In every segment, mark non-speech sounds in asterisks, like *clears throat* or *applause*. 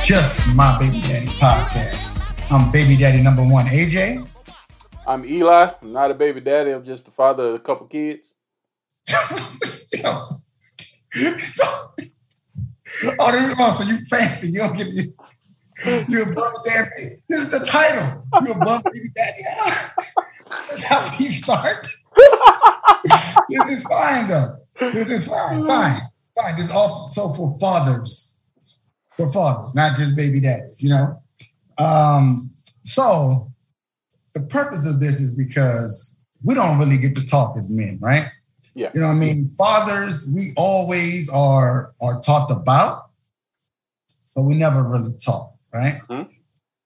Just My Baby Daddy podcast. I'm Baby Daddy number one, AJ. I'm Eli. I'm not a baby daddy. I'm just the father of a couple kids. Yo. *laughs* So, oh, there you go. So you fancy. You don't get you. You're above daddy. This is the title. You're above baby daddy. *laughs* That's how we start. this is fine though. This is fine. Fine. Fine. This is also for fathers. For fathers, not just baby daddies, you know? Um, so the purpose of this is because we don't really get to talk as men, right? Yeah. You know what I mean? Fathers, we always are are talked about, but we never really talk, right? Mhm.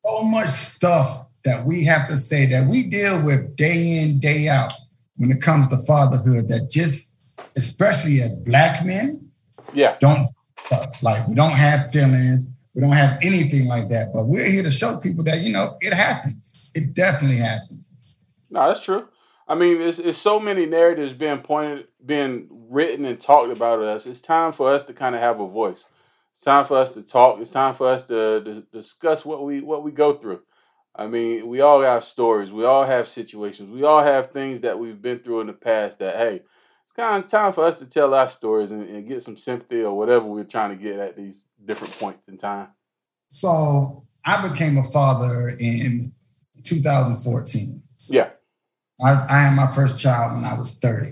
So much stuff that we have to say that we deal with day in, day out when it comes to fatherhood that just, especially as black men, Yeah. don't us. Like we don't have feelings, we don't have anything like that. But we're here to show people that you know it happens. It definitely happens. No, that's true. I mean, it's, it's so many narratives being pointed, being written and talked about us. It's time for us to kind of have a voice. It's time for us to talk. It's time for us to, to discuss what we what we go through. I mean, we all have stories. We all have situations. We all have things that we've been through in the past. That hey, kind of time for us to tell our stories and, and get some sympathy or whatever we're trying to get at these different points in time. So I became a father in 2014. Yeah. I, I had my first child when I was 30.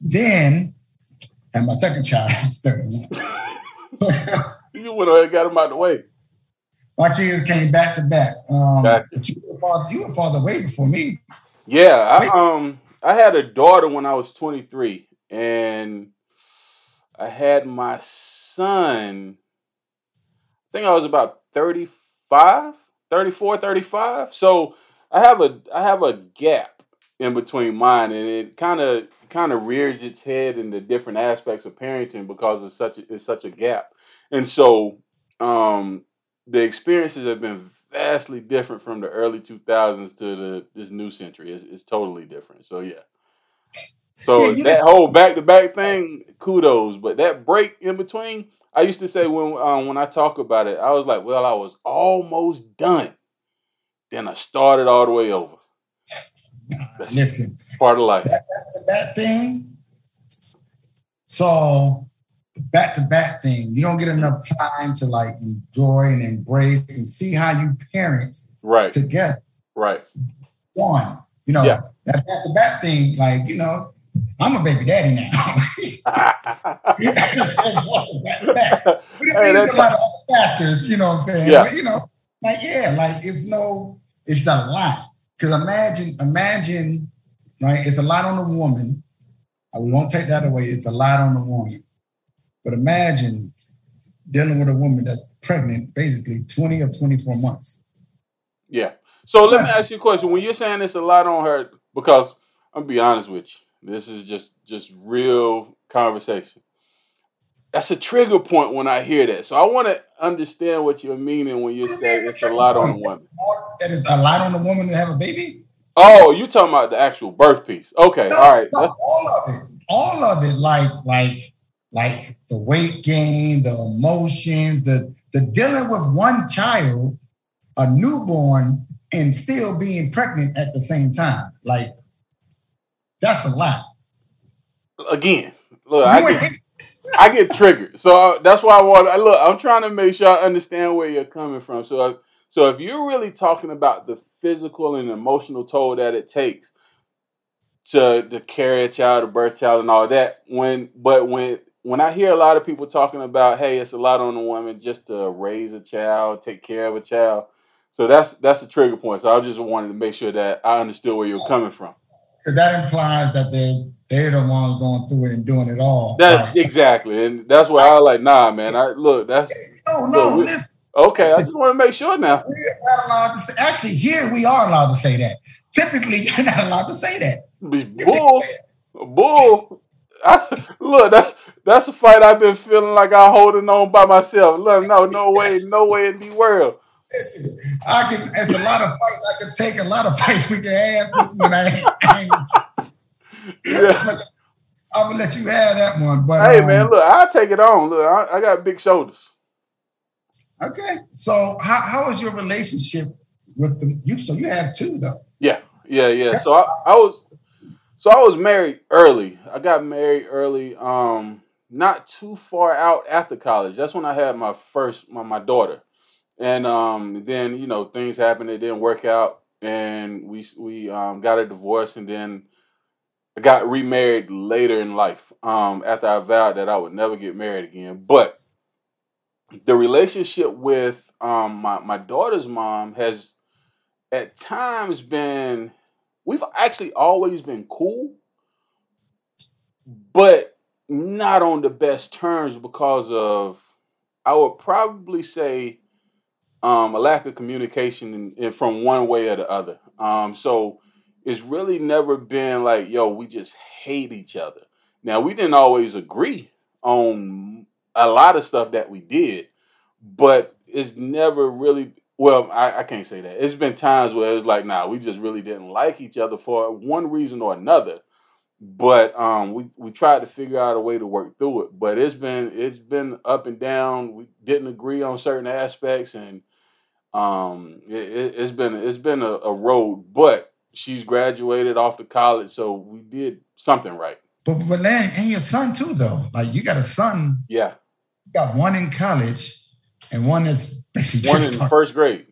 Then, and my second child I was 30. *laughs* You went ahead and got him out the way. my kids came back to back. Um, Gotcha. you were a father, you were a father way before me. Yeah, I um I had a daughter when I was 23 and I had my son I think I was about 35, 34, 35. So I have a I have a gap in between mine and it kind of kind of rears its head in the different aspects of parenting because it's such a, it's such a gap. And so um the experiences have been vastly different from the early 2000s to the this new century. It's, it's totally different. So yeah. So Yeah, that whole back to back thing, kudos. But that break in between, I used to say when um, when I talk about it, I was like, well, I was almost done. Then I started all the way over. That's Listen, part of life. that to back thing. So back to back thing, you don't get enough time to like enjoy and embrace and see how you parent Right. together. Right. One, you know, Yeah. that back to back thing, like, you know, I'm a baby daddy now. It's back back. But it Hey, means a lot of other factors, you know what I'm saying? Yeah. But, you know, like, yeah, like it's no, it's a lot. Because imagine, imagine, right? It's a lot on the woman. We won't take that away. It's a lot on the woman. But imagine dealing with a woman that's pregnant basically 20 or 24 months. Yeah. So let me ask you a question. When you're saying this a lot on her, because I'm gonna be honest with you, this is just just real conversation. That's a trigger point when I hear that. So I want to understand what you're meaning when you say it's a lot on the woman. That is a lot on the woman to have a baby. Oh, you talking about the actual birth piece? Okay, No, all right. no, all of it. All of it, like, like, like the weight gain, the emotions, the the dealing with one child, a newborn, and still being pregnant at the same time. Like, that's a lot. Again, look, I get *laughs* I get triggered. So uh, that's why I want. I Look, I'm trying to make sure I understand where you're coming from. So, if, so if you're really talking about the physical and emotional toll that it takes to to carry a child, a birth child, and all that, when but when when I hear a lot of people talking about, hey, it's a lot on a woman just to raise a child, take care of a child. So that's that's a trigger point. So I just wanted to make sure that I understood where you're coming from. Because that implies that they're they're the ones going through it and doing it all. That's Right. exactly, and that's why I was like, nah, man. I look, that's No, no, Look, we- listen. okay. I just want to make sure now. We're not allowed to say. Actually, here we are allowed to say that. Typically, *laughs* you're not allowed to say that. Bull, bull. I, look, that that's a fight I've been feeling like I'm holding on by myself. Look, no, no way, no way in the world. Listen, I can. It's a lot of fights I could take. A lot of fights we can have. This one, I ain't. I ain't Yeah. I'm gonna let you have that one. But Hey, um, man, look, I take it on. Look, I, I got big shoulders. Okay. So how how is your relationship with the you? So you have two though. Yeah, yeah, yeah. So I, I was so I was married early. I got married early. Um, not too far out after college. That's when I had my first my, my daughter. And um, then you know things happened. It didn't work out, and we we um, got a divorce, and then I got remarried later in life. Um, after I vowed that I would never get married again. But the relationship with um, my my daughter's mom has at times been we've actually always been cool, but not on the best terms because of I would probably say um, a lack of communication in, in from one way or the other. Um, so it's really never been like, yo, we just hate each other. Now we didn't always agree on a lot of stuff that we did, but it's never really well, I, I can't say that. It's been times where it's like, nah, we just really didn't like each other for one reason or another. But um, we we tried to figure out a way to work through it. But it's been it's been up and down. We didn't agree on certain aspects, and um, it, has been it's been a, a road. But she's graduated off to college, so we did something right. But but then and your son too, though. Like you got a son. Yeah. You got one in college and one is basically one in started. first grade.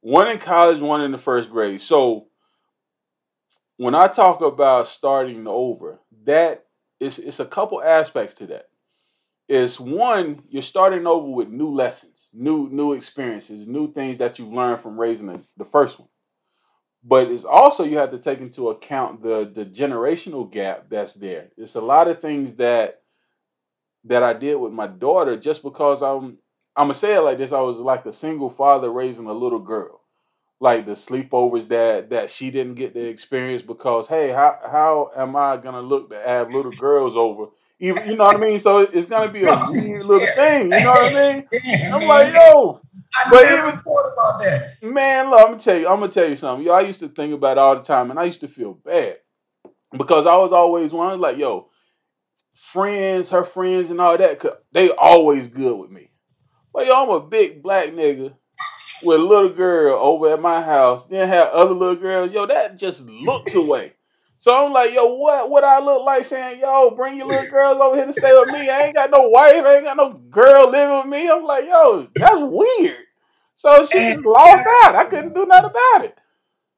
One in college, one in the first grade. So when I talk about starting over, that is it's a couple aspects to that. Is one, you're starting over with new lessons, new new experiences, new things that you learned from raising the, the first one. But it's also you have to take into account the the generational gap that's there. It's a lot of things that that I did with my daughter just because I'm I'm gonna say it like this: I was like a single father raising a little girl, like the sleepovers that that she didn't get to experience because hey, how how am I gonna look to have little girls over? Even you know what I mean? So it's gonna be a weird little thing. You know what I *laughs* mean? Yeah, I'm man. like, yo. I but never even, thought about that. Man, look, I'm gonna tell you, I'm gonna tell you something. Yo, I used to think about it all the time, and I used to feel bad because I was always one like, yo, friends, her friends, and all that. They always good with me. Well, yo, I'm a big black nigga with a little girl over at my house. Then have other little girls. Yo, that just looked away. So I'm like, yo, what what I look like saying, yo, bring your little girls over here to stay with me. I ain't got no wife, I ain't got no girl living with me. I'm like, yo, that's weird. So she just lost out. I couldn't do nothing about it.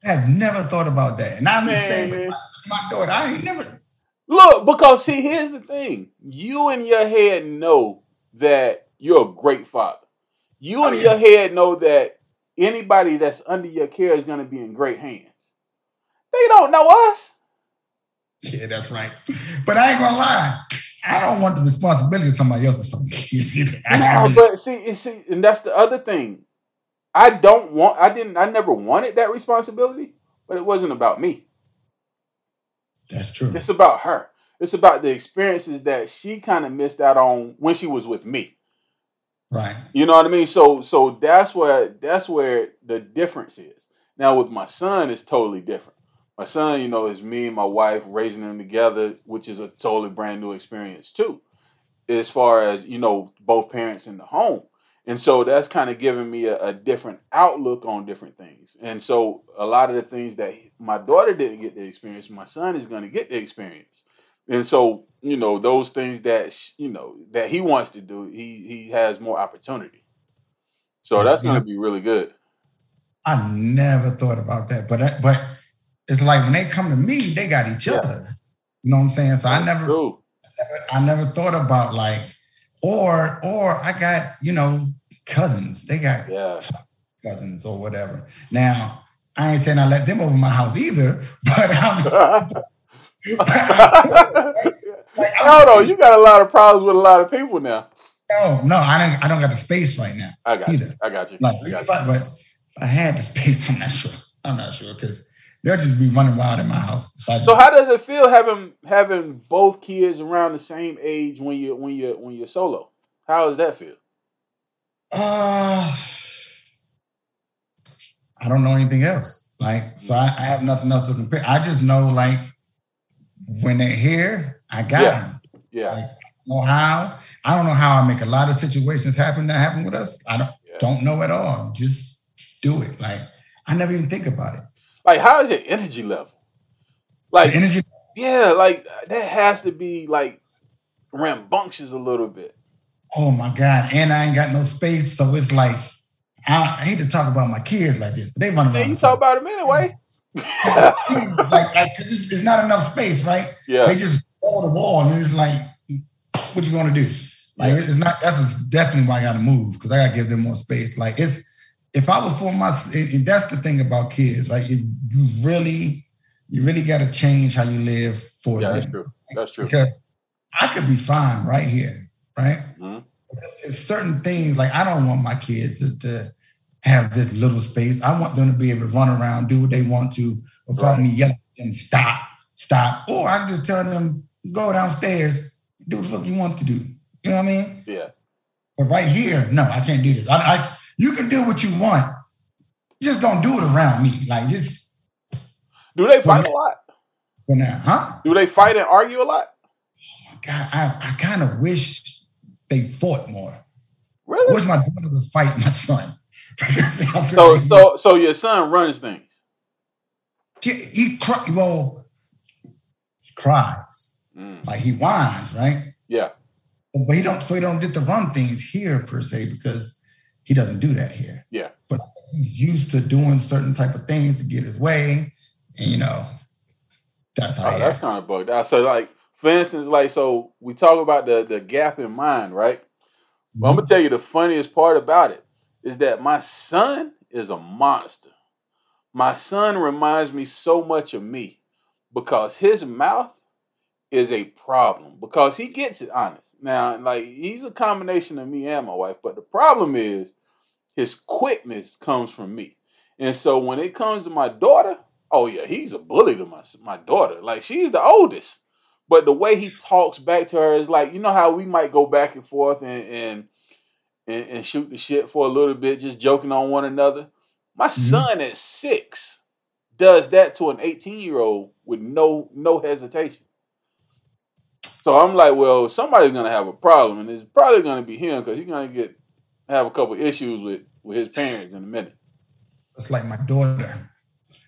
I've never thought about that. And I'm the same with my, my daughter. I ain't never Look, because see, here's the thing. You in your head know that you're a great father. You oh, in yeah. your head know that anybody that's under your care is going to be in great hands. They don't know us. Yeah, that's right. But I ain't gonna lie. I don't want the responsibility of somebody else's kids. *laughs* no, but see, see, and that's the other thing. I don't want. I didn't. I never wanted that responsibility, but it wasn't about me. That's true. It's about her. It's about the experiences that she kind of missed out on when she was with me. Right. You know what I mean? So so that's where that's where the difference is. Now with my son it's totally different. My son, you know, is me and my wife raising them together, which is a totally brand new experience too. As far as, you know, both parents in the home. And so that's kind of giving me a, a different outlook on different things. And so a lot of the things that my daughter didn't get to experience, my son is going to get the experience. And so, you know, those things that you know that he wants to do, he he has more opportunity. So that's going to be really good. I never thought about that, but but it's like when they come to me, they got each yeah. other. You know what I'm saying? So I never, I never, I never thought about like, or or I got you know cousins. They got yeah. cousins or whatever. Now I ain't saying I let them over my house either, *laughs* but I'm, *laughs* like, Hold on, you got a lot of problems with a lot of people now. No, no, I don't. I don't got the space right now. I got either. You. I got you. No, I got but, you. but I had the *laughs* space, I'm not sure. I'm not sure because they'll just be running wild in my house. So how does it feel having having both kids around the same age when you when you when you're solo? How does that feel? Uh, I don't know anything else. Like, so I, I have nothing else to compare. I just know like when they're here, I got yeah. them. Yeah. Like, know how. I don't know how I make a lot of situations happen that happen with us. I don't Yeah. don't know at all. Just do it. Like I never even think about it. Like, how is your energy level? Like, the energy. yeah, like that has to be like rambunctious a little bit. Oh my God. And I ain't got no space. So it's like I, I hate to talk about my kids like this, but they run Yeah, around. you talk about them anyway. *laughs* like, like it's, it's not enough space, right? yeah, They just wall to wall, and it's like, what you gonna do? Like, it's not. That's definitely why I got to move because I got to give them more space. Like, it's if I was for my, and that's the thing about kids, right? You, you really, you really got to change how you live for yeah, them that's true. That's true. because I could be fine right here, right? Mhm. It's, it's certain things like I don't want my kids to, to have this little space. I want them to be able to run around, do what they want to, without Right. me yelling at them, stop, stop. Or I just tell them, go downstairs, do what the fuck you want to do. You know what I mean? Yeah, But right here, no, I can't do this. I, I you can do what you want. Just don't do it around me. Like just do they fight a lot? for now, huh? Do they fight and argue a lot? Oh my God, I, I kind of wish they fought more. I Really? wish my daughter would fight my son. Because *laughs* I feel So, so, so your son runs things. he, he cry, well, he cries Mm, like he whines, right? yeah, But he don't, so he don't get to run things here per se because he doesn't do that here. Yeah. But he's used to doing certain type of things to get his way, and you know, that's how oh, that's kind of bugged out. So, like, for instance, like, so we talk about the the gap in mind, right? But I'm gonna tell you the funniest part about it is that my son is a monster. My son reminds me so much of me because his mouth is a problem because he gets it honest. Now, like he's a combination of me and my wife, but the problem is his quickness comes from me. And so when it comes to my daughter, oh yeah, he's a bully to my my daughter. Like she's the oldest. But the way he talks back to her is like, you know how we might go back and forth and and and, and shoot the shit for a little bit, just joking on one another. My Mhm. son at six does that to an 18 year old with no no hesitation. So I'm like, well, somebody's gonna have a problem, and it's probably gonna be him because he's gonna get have a couple issues with with his parents in a minute. It's like my daughter.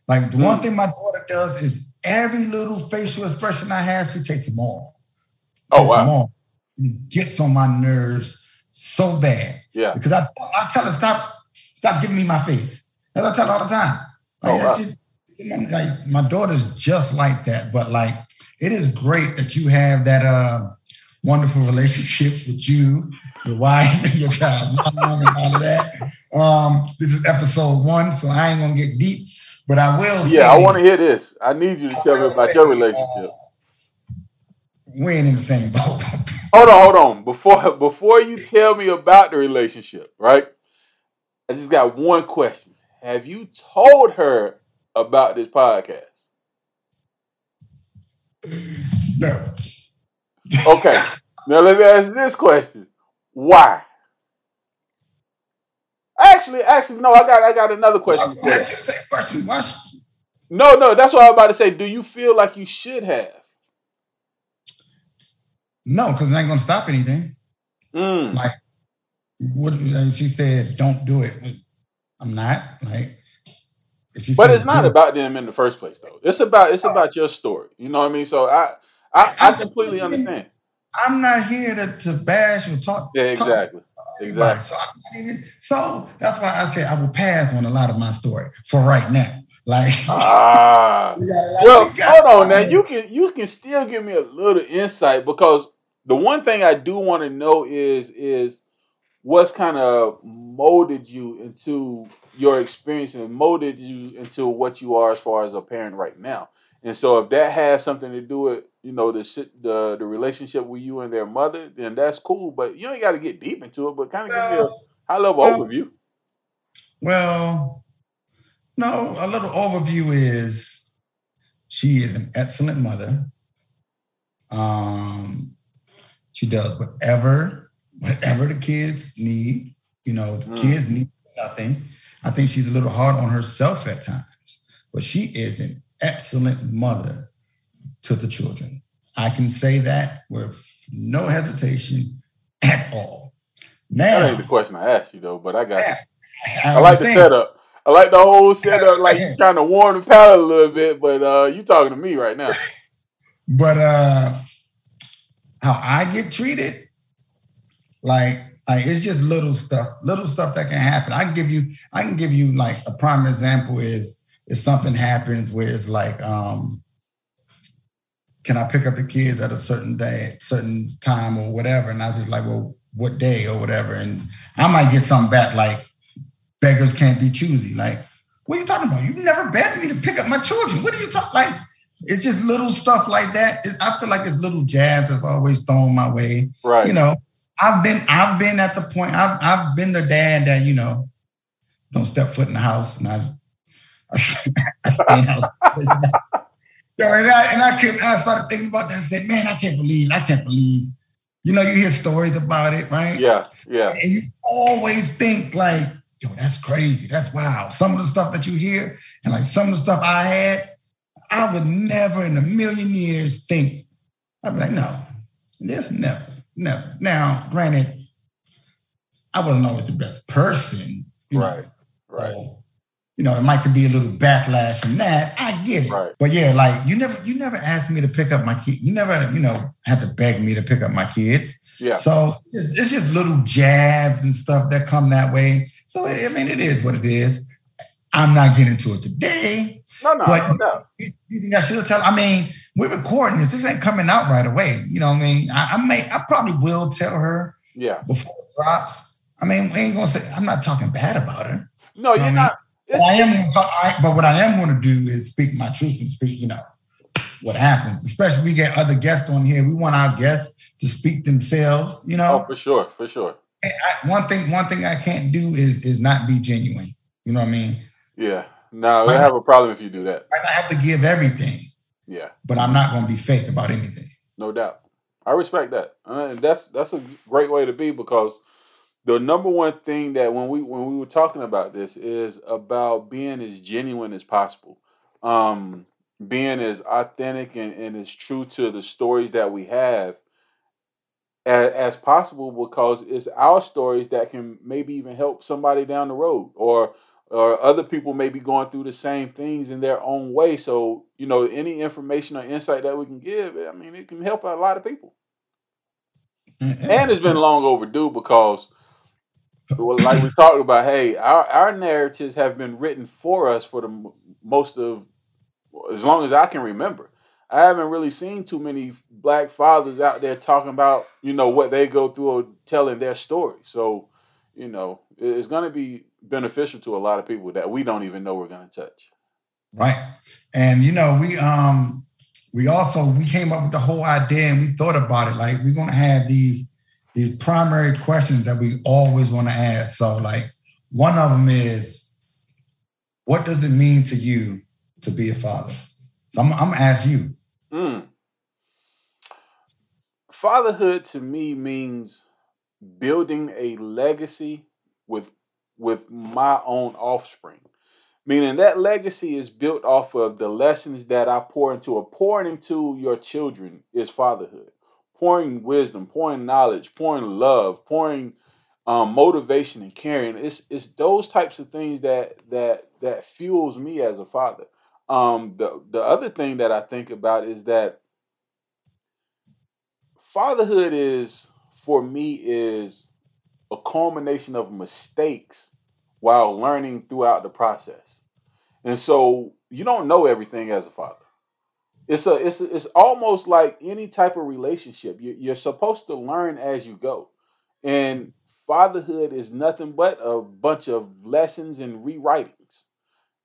Like the Mm. one thing my daughter does is every little facial expression I have, she takes them all. Oh Takes them wow, all. It gets on my nerves so bad yeah, because I I tell her stop stop giving me my face. As I tell her all the time. Like, Oh, wow. just- like my daughter's just like that. But like it is great that you have that uh wonderful relationship *laughs* with you, your wife, and *laughs* your child, mom, and all of that. Um, this is episode one, so I ain't gonna get deep, but I will say yeah. I want to hear this. I need you to I tell me about say, your uh, relationship. we ain't in the same boat. *laughs* Hold on, hold on. Before *laughs* before you tell me about the relationship, right? I just got one question. Have you told her about this podcast? no. Okay. *laughs* now let me ask this question. Why? Actually, actually, no, I got I got another question for that. Say question. Why sh- No, no, that's what I was about to say. Do you feel like you should have? No, because it ain't gonna stop anything. Mm. Like what like she said, don't do it. I'm not like if she But says it's not it- about them in the first place, though. It's about it's about your story. You know what I mean? So I I, I completely understand. I'm not here to, to bash or talk. Yeah, exactly. anybody. Exactly. So, even, so that's why I said I will pass on a lot of my story for right now. Like, *laughs* Ah. *laughs* like, Well, hold on now. You can you can still give me a little insight because the one thing I do want to know is is what's kind of molded you into your experience and molded you into what you are as far as a parent right now. And so if that has something to do with you know the shit- the the relationship with you and their mother, then that's cool. But you ain't got to get deep into it. But kind of give me a high level well, overview. Well, no, a little overview is she is an excellent mother. Um, she does whatever, whatever the kids need. You know, the Mm. kids need nothing. I think she's a little hard on herself at times, but she is an excellent mother to the children. I can say that with no hesitation at all. Now, That ain't the question I asked you though, but I got you. I, I like the setup. I like the whole setup, *laughs* like you trying to warm the palate a little bit, but uh you talking to me right now. *laughs* But uh how I get treated, like like it's just little stuff, little stuff that can happen. I can give you, I can give you like a prime example is if something happens where it's like, um, can I pick up the kids at a certain day, certain time or whatever? And I was just like, well, what day or whatever? And I might get something back like beggars can't be choosy. Like, what are you talking about? You've never begged me to pick up my children. What are you talking like? It's just little stuff like that. It's, I feel like it's little jabs that's always thrown my way. Right. You know, I've been I've been at the point I've I've been the dad that you know don't step foot in the house and I've *laughs* I stay in the house. *laughs* Yo, and I and I could I started thinking about that. I said, man, I can't believe I can't believe. You know, you hear stories about it, right? yeah, yeah. And you always think like, yo, that's crazy. That's wow. Some of the stuff that you hear and like some of the stuff I had, I would never in a million years think. I'd be like, no, this never, never. Now, granted, I wasn't always the best person. you know, Right. Right. so, you know, it might could be a little backlash from that. I get it. Right. But yeah, like you never you never asked me to pick up my kid. You never, you know, had to beg me to pick up my kids. Yeah. So it's, it's just little jabs and stuff that come that way. So I mean, it is what it is. I'm not getting into it today. No, no, But- no. You, you think I should tell? I mean, we're recording this. This ain't coming out right away. You know what I mean? I, I may, I probably will tell her Yeah. before it drops. I mean, we ain't gonna say. I'm not talking bad about her. No, you're Um, not. But I am, but, I, but what I am going to do is speak my truth and speak, you know, what happens. Especially we get other guests on here. We want our guests to speak themselves. You know. Oh, for sure, for sure. I, one thing, one thing I can't do is is not be genuine. You know what I mean? Yeah. No, I have a problem if you do that. I have to give everything, Yeah. but I'm not going to be fake about anything. No doubt. I respect that. Uh, and that's that's a great way to be because the number one thing that when we when we were talking about this is about being as genuine as possible. Um being as authentic and, and as true to the stories that we have as, as possible because it's our stories that can maybe even help somebody down the road or or other people may be going through the same things in their own way. So, you know, any information or insight that we can give, I mean, it can help a lot of people. And it's been long overdue because, well, like we talked about, hey, our, our narratives have been written for us for the most of, as long as I can remember. I haven't really seen too many black fathers out there talking about, you know, what they go through or telling their story. So, you know, it's going to be beneficial to a lot of people that we don't even know we're going to touch. right. And you know, we um we also we came up with the whole idea and we thought about it. Like we're gonna have these these primary questions that we always want to ask. So like one of them is, what does it mean to you to be a father? So I'm, I'm gonna ask you. Mm. Fatherhood to me means building a legacy with with my own offspring. Meaning that legacy is built off of the lessons that I pour into or pouring into your children is fatherhood. Pouring wisdom, pouring knowledge, pouring love, pouring um, motivation and caring. It's it's those types of things that that that fuels me as a father. Um, the the other thing that I think about is that fatherhood is for me is a culmination of mistakes while learning throughout the process. And so you don't know everything as a father. It's a it's a, it's almost like any type of relationship. You, you're supposed to learn as you go, and fatherhood is nothing but a bunch of lessons and rewritings.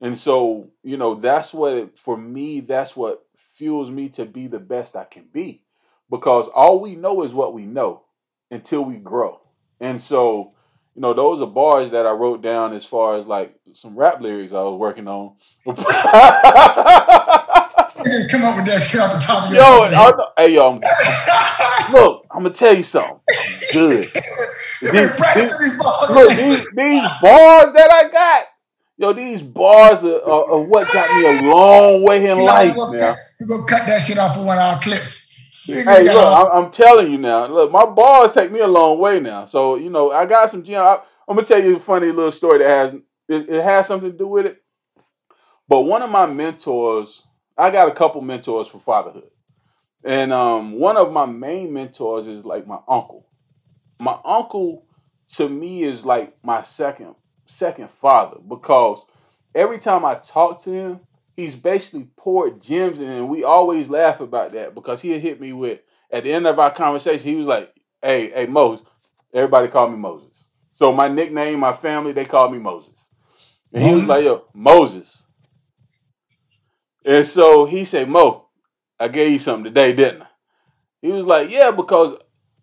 And so you know that's what for me that's what fuels me to be the best I can be, because all we know is what we know until we grow. And so you know, those are bars that I wrote down as far as like some rap lyrics I was working on. *laughs* Come up with that shit off the top of yo, your I, hey yo, I'm, *laughs* look, I'm gonna tell you something. Good. *laughs* Been These- these Look, these these bars that I got, yo, these bars are, are, are what got me a long way in You life we're gonna now. cut- we're gonna cut that shit off of one of our clips. Hey, look, I'm, I'm, telling you now. Look, my balls take me a long way now. So you know, I got some gym. I, am gonna tell you a funny little story that has it, it has something to do with it. But one of my mentors, I got a couple mentors for fatherhood, and um, one of my main mentors is like my uncle. My uncle, to me, is like my second second father because every time I talk to him, he's basically poured gems in, and we always laugh about that because he hit me with at the end of our conversation. He was like, "Hey, hey, Moses." Everybody called me Moses. So my nickname, my family, they called me Moses. And he was like, "Yo, Moses." And so he said, "Mo, I gave you something today, didn't I?" He was like, "Yeah, because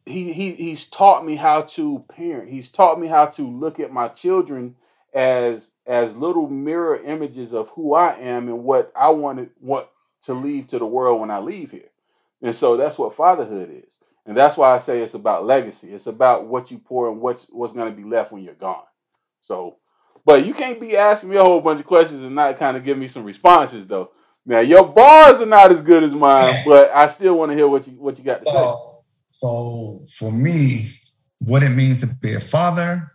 he he he's taught me how to parent. He's taught me how to look at my children as as little mirror images of who I am and what I wanted what to leave to the world when I leave here. And so that's what fatherhood is. And that's why I say it's about legacy. It's about what you pour and what's what's going to be left when you're gone. So, but you can't be asking me a whole bunch of questions and not kind of give me some responses though. Now your bars are not as good as mine, *laughs* but I still want to hear what you what you got to say. So for me, what it means to be a father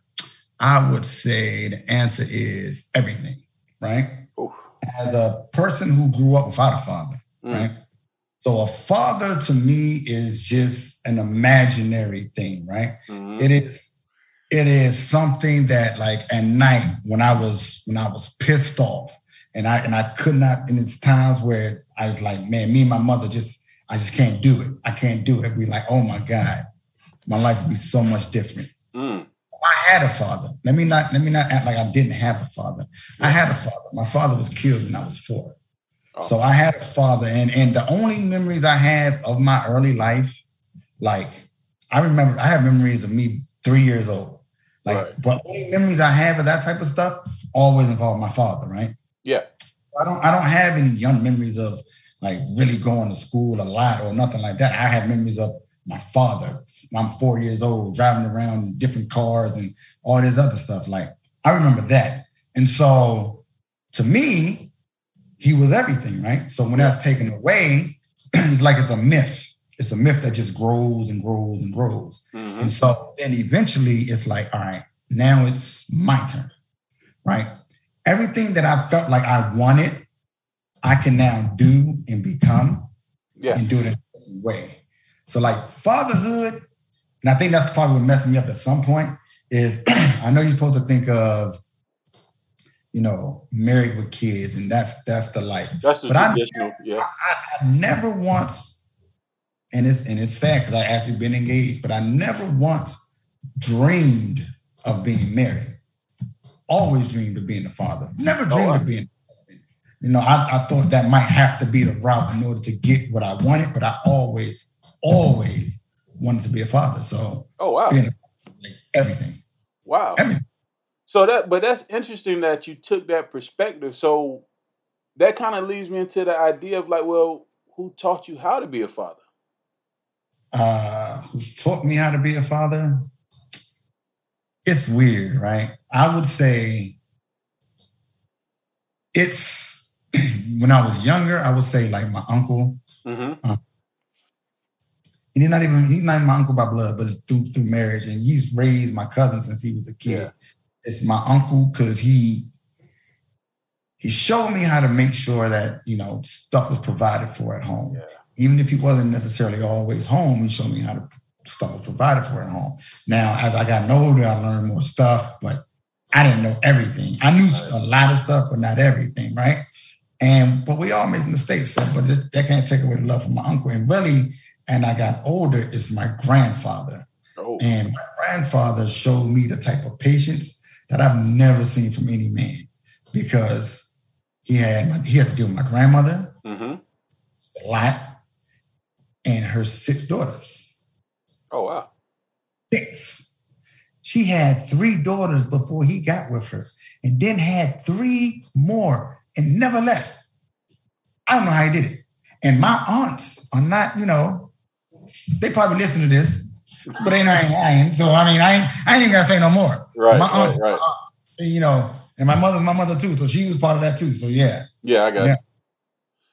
I would say the answer is everything, right? Oof. As a person who grew up without a father, mm. right? So a father to me is just an imaginary thing, right? Mm-hmm. It is it is something that like at night when I was when I was pissed off and I and I could not and it's times where I was like, man, me and my mother just I just can't do it. I can't do it. Be like, oh my God, my life would be so much different. Mm. I had a father. Let me not let me not act like I didn't have a father. I had a father. My father was killed when I was four. Oh. So I had a father, and and the only memories I have of my early life, like I remember, I have memories of me three years old. Like, right. but only memories I have of that type of stuff always involve my father, right? Yeah. I don't I don't have any young memories of like really going to school a lot or nothing like that. I have memories of my father. I'm four years old, driving around different cars and all this other stuff. Like I remember that. And so to me, he was everything, right? So when that's taken away, *clears throat* it's like it's a myth. It's a myth that just grows and grows and grows. Mm-hmm. And so then eventually it's like, all right, now it's my turn, right? Everything that I felt like I wanted, I can now do and become yeah. and do it in a different way. So like fatherhood, and I think that's probably what messed me up at some point, is *clears throat* I know you're supposed to think of, you know, married with kids, and that's that's the life. That's but I never, yeah. I, I never once, and it's and it's sad because I actually been engaged, but I never once dreamed of being married. Always dreamed of being a father. Never oh, dreamed oh, of being you know, I, I, thought that might have to be the route in order to get what I wanted, but I always always wanted to be a father. So oh wow, being like everything. Wow. Everything. So that but that's interesting that you took that perspective. So that kind of leads me into the idea of like, well, who taught you how to be a father? Uh, who taught me how to be a father? It's weird, right? I would say it's *clears throat* when I was younger, I would say like my uncle. Mm-hmm. Um, and he's not even he's not even my uncle by blood, but it's through through marriage. And he's raised my cousin since he was a kid. Yeah. It's my uncle because he he showed me how to make sure that you know stuff was provided for at home. Yeah. Even if he wasn't necessarily always home, he showed me how to stuff was provided for at home. Now, as I got older, I learned more stuff, but I didn't know everything. I knew a lot of stuff, but not everything, right? And but we all make mistakes, so, but that can't take away the love from my uncle. And really, and I got older is my grandfather. Oh. And my grandfather showed me the type of patience that I've never seen from any man because he had my, he had to deal with my grandmother mm-hmm. a lot and her six daughters. Oh wow. Six. She had three daughters before he got with her, and then had three more and never left. I don't know how he did it. And my aunts are not, you know, they probably listen to this, but they not lying. So I mean, I ain't, I ain't even gotta say no more. Right, my aunt, right, right. you know, and my mother's my mother too, so she was part of that too. So yeah. Yeah, I got. Yeah.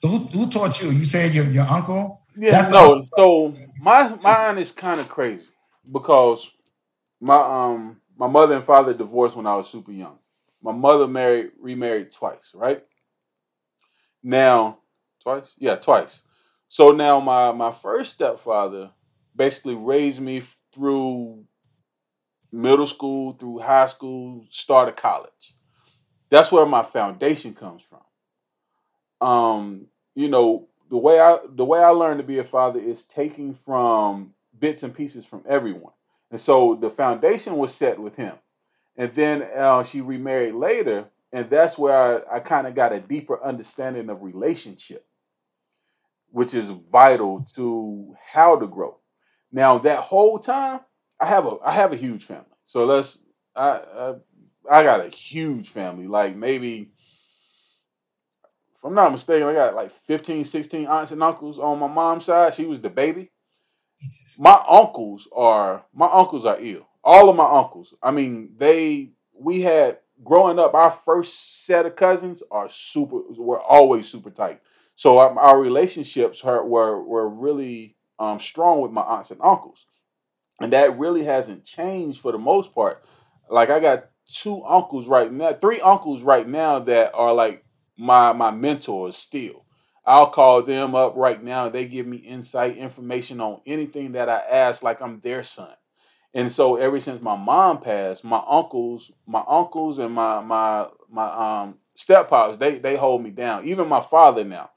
So who, who taught you? You said your, your uncle. Yeah, That's no. So my mine is kind of crazy because my um my mother and father divorced when I was super young. My mother married remarried twice, right? Now twice? Yeah, twice. So now my my first stepfather basically raised me through middle school, through high school, start of college. That's where my foundation comes from. Um, you know, the way I the way I learned to be a father is taking from bits and pieces from everyone. And so the foundation was set with him. And then uh, she remarried later, and that's where I, I kind of got a deeper understanding of relationship, which is vital to how to grow. Now that whole time, I have a I have a huge family. So let's I I, I got a huge family, like maybe if I'm not mistaken, I got like 15, 16 aunts and uncles on my mom's side. She was the baby. My uncles are my uncles are ill. All of my uncles. I mean, they we had growing up. Our first set of cousins are super. We're always super tight. So our, our relationships were were, really um, strong with my aunts and uncles, and that really hasn't changed for the most part. Like I got two uncles right now, three uncles right now that are like my my mentors still. I'll call them up right now. They give me insight, information on anything that I ask, like I'm their son. And so ever since my mom passed, my uncles, my uncles and my my my um stepfathers, they they hold me down. Even my father now.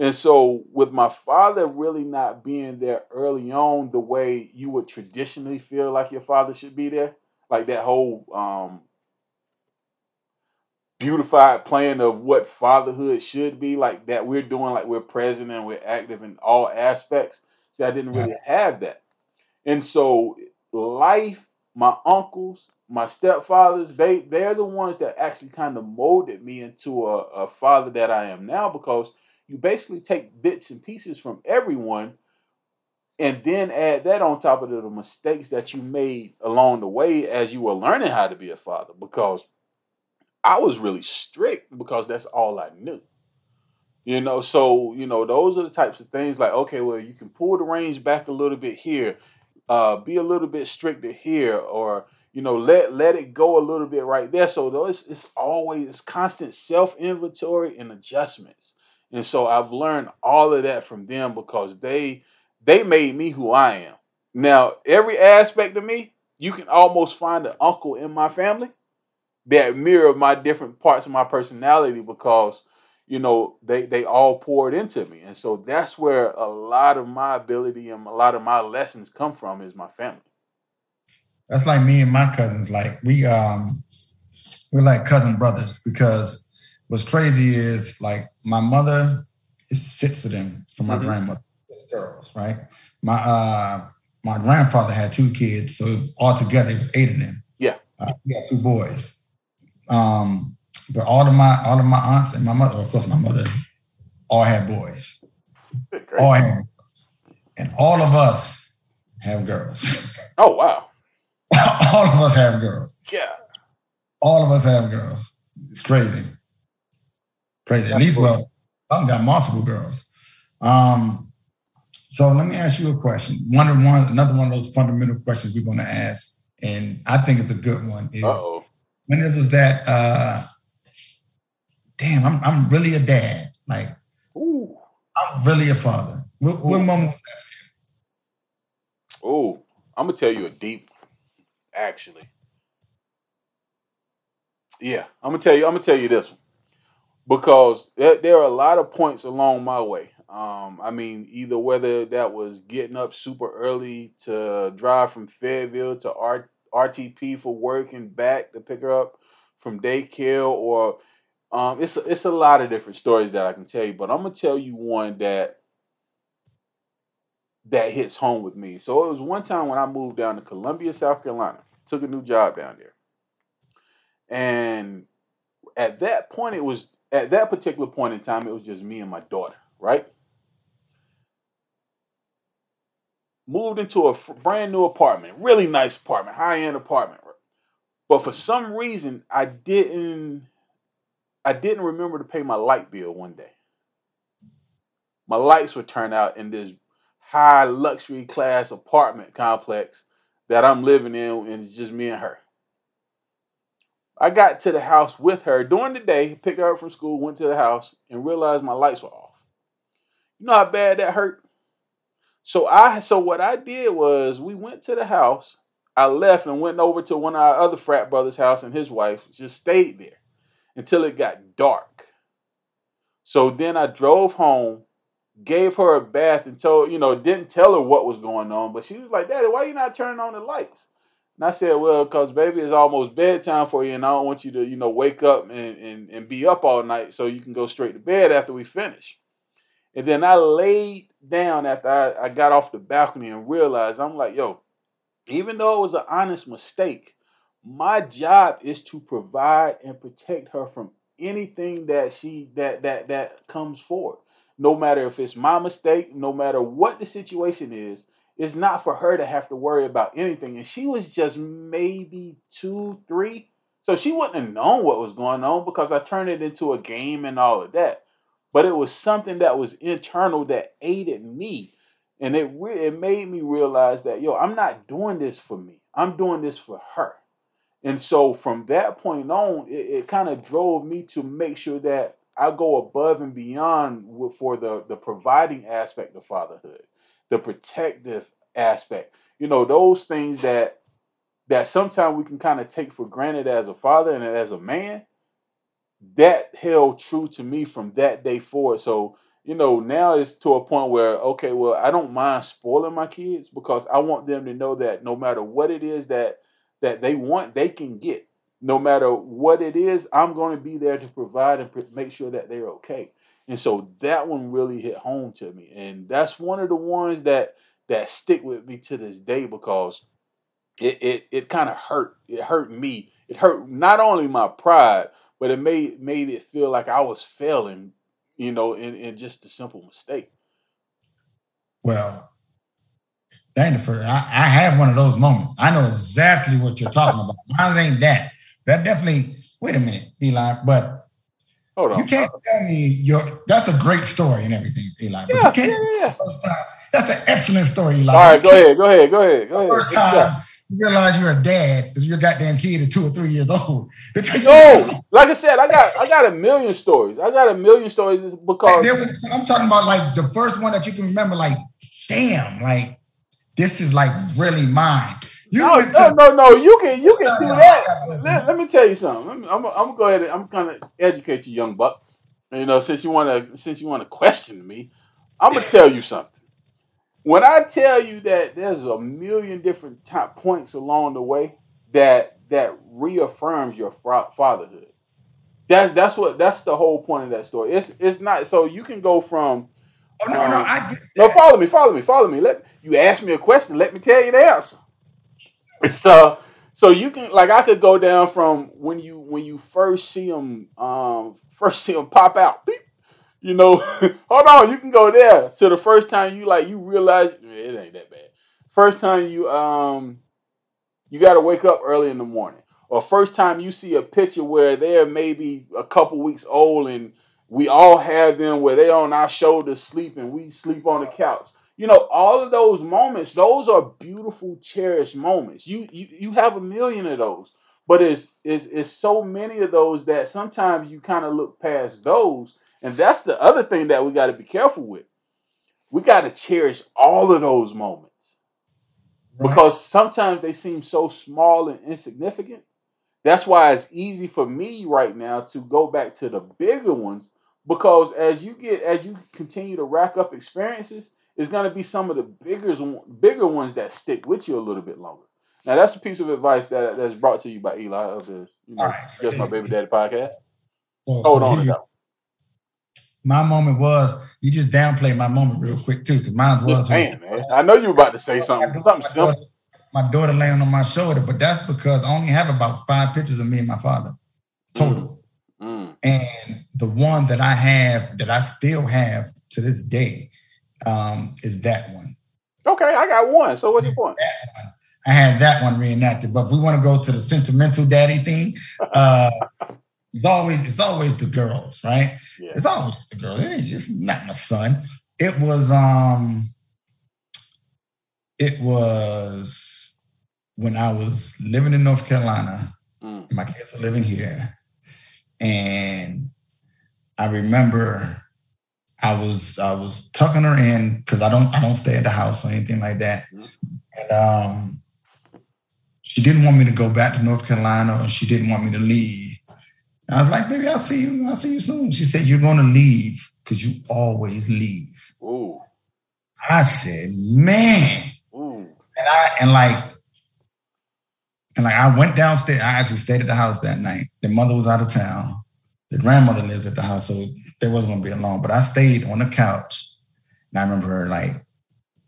And so with my father really not being there early on the way you would traditionally feel like your father should be there, like that whole um beautified plan of what fatherhood should be like that we're doing like we're present and we're active in all aspects see i didn't really have that. And so life my uncles my stepfathers they they're the ones that actually kind of molded me into a, a father that i am now because you basically take bits and pieces from everyone and then add that on top of the mistakes that you made along the way as you were learning how to be a father because I was really strict because that's all I knew. You know, so you know, those are the types of things like, okay, well, you can pull the range back a little bit here, uh, be a little bit stricter here, or you know, let let it go a little bit right there. So those it's always it's constant self inventory and adjustments. And so I've learned all of that from them because they they made me who I am. Now, every aspect of me, you can almost find an uncle in my family that mirror my different parts of my personality because you know they they all poured into me and so that's where a lot of my ability and a lot of my lessons come from is my family That's like me and my cousins. Like we um we're like cousin brothers because what's crazy is like my mother is six of them from my Mhm. grandmother. It's girls, right? My uh my grandfather had two kids, so altogether it was eight of them. Yeah. Uh, we had two boys. Um, but all of my all of my aunts and my mother, of course, my mother, all had boys. Good. All had boys. And all of us have girls. *laughs* oh wow all of us have girls. yeah All of us have girls. It's crazy. Crazy. At least, well, some got multiple girls. Um, so let me ask you a question. One of one, another one of those fundamental questions we're going to ask, and I think it's a good one. Is uh-oh when it was that? Uh, damn, I'm I'm really a dad. Like ooh I'm really a father. What, what moment? ooh i'm gonna tell you a deep actually yeah i'm gonna tell you i'm gonna tell you this one because there, there are a lot of points along my way um, I mean, either whether that was getting up super early to drive from Fayetteville to R- RTP for work and back to pick her up from daycare, or um, it's it's a lot of different stories that I can tell you. But I'm gonna tell you one that that hits home with me. So it was one time when I moved down to Columbia, South Carolina, took a new job down there, and at that point, it was at that particular point in time, it was just me and my daughter, right? moved into a brand new apartment, really nice apartment, high end apartment. But for some reason, I didn't I didn't remember to pay my light bill one day. My lights would turn out in this high luxury class apartment complex that I'm living in, and it's just me and her. I got to the house with her during the day, picked her up from school, went to the house, and realized my lights were off. You know how bad that hurt? So I so what I did was we went to the house. I left and went over to one of our other frat brothers' house and his wife just stayed there until it got dark. So then I drove home, gave her a bath and told, you know, didn't tell her what was going on, but she was like, Daddy, why you not turning on the lights? And I said, Well, because baby, it's almost bedtime for you, and I don't want you to, you know, wake up and, and, and be up all night so you can go straight to bed after we finish. And then I laid down after I, I got off the balcony and realized I'm like, yo, even though it was an honest mistake, my job is to provide and protect her from anything that she that that that comes forward. No matter if it's my mistake, no matter what the situation is, it's not for her to have to worry about anything. And she was just maybe two, three. So she wouldn't have known what was going on because I turned it into a game and all of that. But it was something that was internal that aided me. And it re- it made me realize that yo i'm not doing this for me. I'm doing this for her. And so from that point on it, it kind of drove me to make sure that i go above and beyond for the the providing aspect of fatherhood the protective aspect you know those things that that sometimes we can kind of take for granted as a father and as a man that held true to me from that day forward. So, you know, now it's to a point where, okay, well, I don't mind spoiling my kids because I want them to know that no matter what it is that that they want, they can get. No matter what it is, I'm going to be there to provide and make sure that they're okay. And so that one really hit home to me, and that's one of the ones that that stick with me to this day because it it, it kind of hurt. It hurt me. It hurt not only my pride, but it made made it feel like I was failing, you know, in, in just a simple mistake. Well, ain't the first. I, I have one of those moments. I know exactly what you're talking about. Mine ain't that. That definitely. Wait a minute, Eli. But Hold on. you can't tell me your. That's a great story and everything, Eli. But you can't. Yeah, yeah. That's an excellent story, Eli. All right, go ahead, go ahead, go ahead, go ahead. First time you realize you're a dad because your goddamn kid is two or three years old. *laughs* no, like I said, I got I got a million stories. I got a million stories because was, I'm talking about like the first one that you can remember. Like, damn, like this is like really mine. You no, no, to, no, no, You can you can do that. *laughs* Let, let, me tell you something. I'm, I'm, I'm gonna go ahead. And, I'm gonna educate you, young buck. You know, since you want to since you want to question me, I'm gonna tell you something when I tell you that there's a million different top points along the way that that reaffirms your fatherhood. That's that's what that's the whole point of that story. It's it's not so you can go from. Oh no um, no I no follow me follow me follow me. Let you ask me a question. Let me tell you the answer. *laughs* So so you can like I could go down from when you when you first see them um *laughs* first see them pop out. Beep, you know, *laughs* hold on, you can go there to the first time you like you realize it ain't that bad. First time you um you got to wake up early in the morning, or first time you see a picture where they're maybe a couple weeks old and we all have them where they're on our shoulders sleeping, we sleep on the couch. You know, all of those moments, those are beautiful, cherished moments. You you you have a million of those, but it's it's, it's so many of those that sometimes you kind of look past those and that's the other thing that we got to be careful with. We got to cherish all of those moments because sometimes they seem so small and insignificant. That's why it's easy for me right now to go back to the bigger ones because as you get as you continue to rack up experiences, it's going to be some of the bigger bigger ones that stick with you a little bit longer. Now that's a piece of advice that that's brought to you by Eli of the you know right. just my baby daddy podcast. Well, Hold on to that my moment was you just downplay my moment real quick too, because mine was. Man, man, I know you were about to say something. Something my simple. Daughter, my daughter laying on my shoulder, but that's because I only have about five pictures of me and my father total. Mm. mm. And the one that I have that I still have to this day um, is that one. Okay, I got one. So what's your point? I had that one reenacted. But if we want to go to the sentimental daddy thing, uh, *laughs* it's always it's always the girls, right? Yeah. It's always the girl. It's not my son. It was um it was when I was living in North Carolina. Mm. My kids were living here, and I remember I was I was tucking her in because I don't I don't stay at the house or anything like that, Mhm. and um, she didn't want me to go back to North Carolina, or she didn't want me to leave. And I was like, "Baby, I'll see you. I'll see you soon." She said, "You're going to leave because you always leave." Ooh. I said, "Man." Ooh. and I and like and like I went downstairs. I actually stayed at the house that night. The mother was out of town. The grandmother lives at the house, so they wasn't gonna be alone. But I stayed on the couch, and I remember her like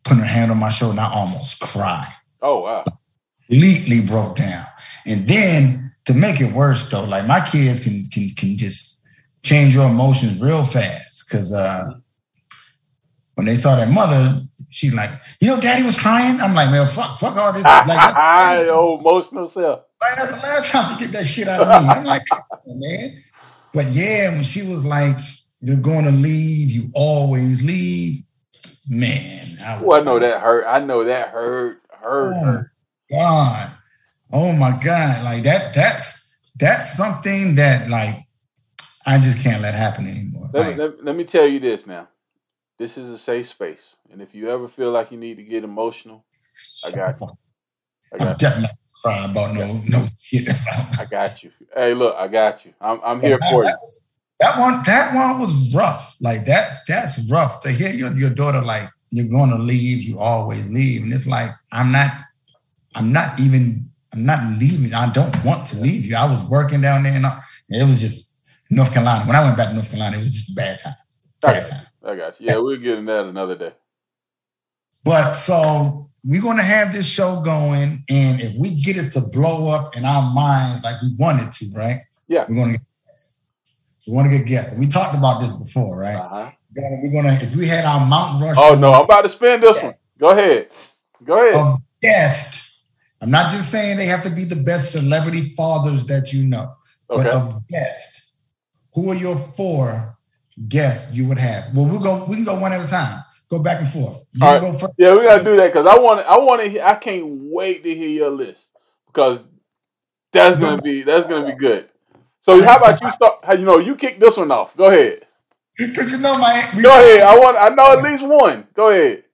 putting her hand on my shoulder, and I almost cried. Oh wow. Completely broke down. And then to make it worse, though, like my kids can can can just change your emotions real fast. Cause uh when they saw their mother, she's like, you know, daddy was crying. I'm like, man, fuck, fuck all this. Like, *laughs* that's, oh, emotional self. like, that's the last time to get that shit out of me. I'm like, man. But yeah, when she was like, you're going to leave, you always leave, man. I was Oh, I know that hurt. I know that hurt. Hurt. Oh, hurt. God. Oh my God. Like that, that's that's something that like I just can't let happen anymore. Let, Like, me, let, let me tell you this now. This is a safe space, and if you ever feel like you need to get emotional, I got you. I I'm got you. definitely crying about no no shit. I got you. Hey, look, I got you. I'm I'm here for you. That, one, that one was rough. Like that, that's rough to hear your, your daughter like you're going to leave. You always leave, and it's like I'm not, I'm not even, I'm not leaving. I don't want to leave you. I was working down there, and I- it was just North Carolina. When I went back to North Carolina, it was just a bad time. I Bad got time. you. I got you. Yeah, we'll get in that another day. But so we're going to have this show going, and if we get it to blow up in our minds like we want it to, right? Yeah. We're going to. We want to get guests. And we talked about this before, right? Uh-huh. We're gonna, if we had our Mount Rushmore Oh no, I'm about to spin this one. Go ahead. Go ahead. of guests, I'm not just saying they have to be the best celebrity fathers that you know, but Okay. of guests, who are your four guests you would have? Well, we'll go. We can go one at a time. Go back and forth. You All right. go first. Yeah, we gotta do that because I want. I want to. I can't wait to hear your list because that's gonna be that's gonna be good. So how about you *laughs* start? You know you kick this one off? Go ahead. Because you know my Go ahead. I want. I know at least one. Go ahead.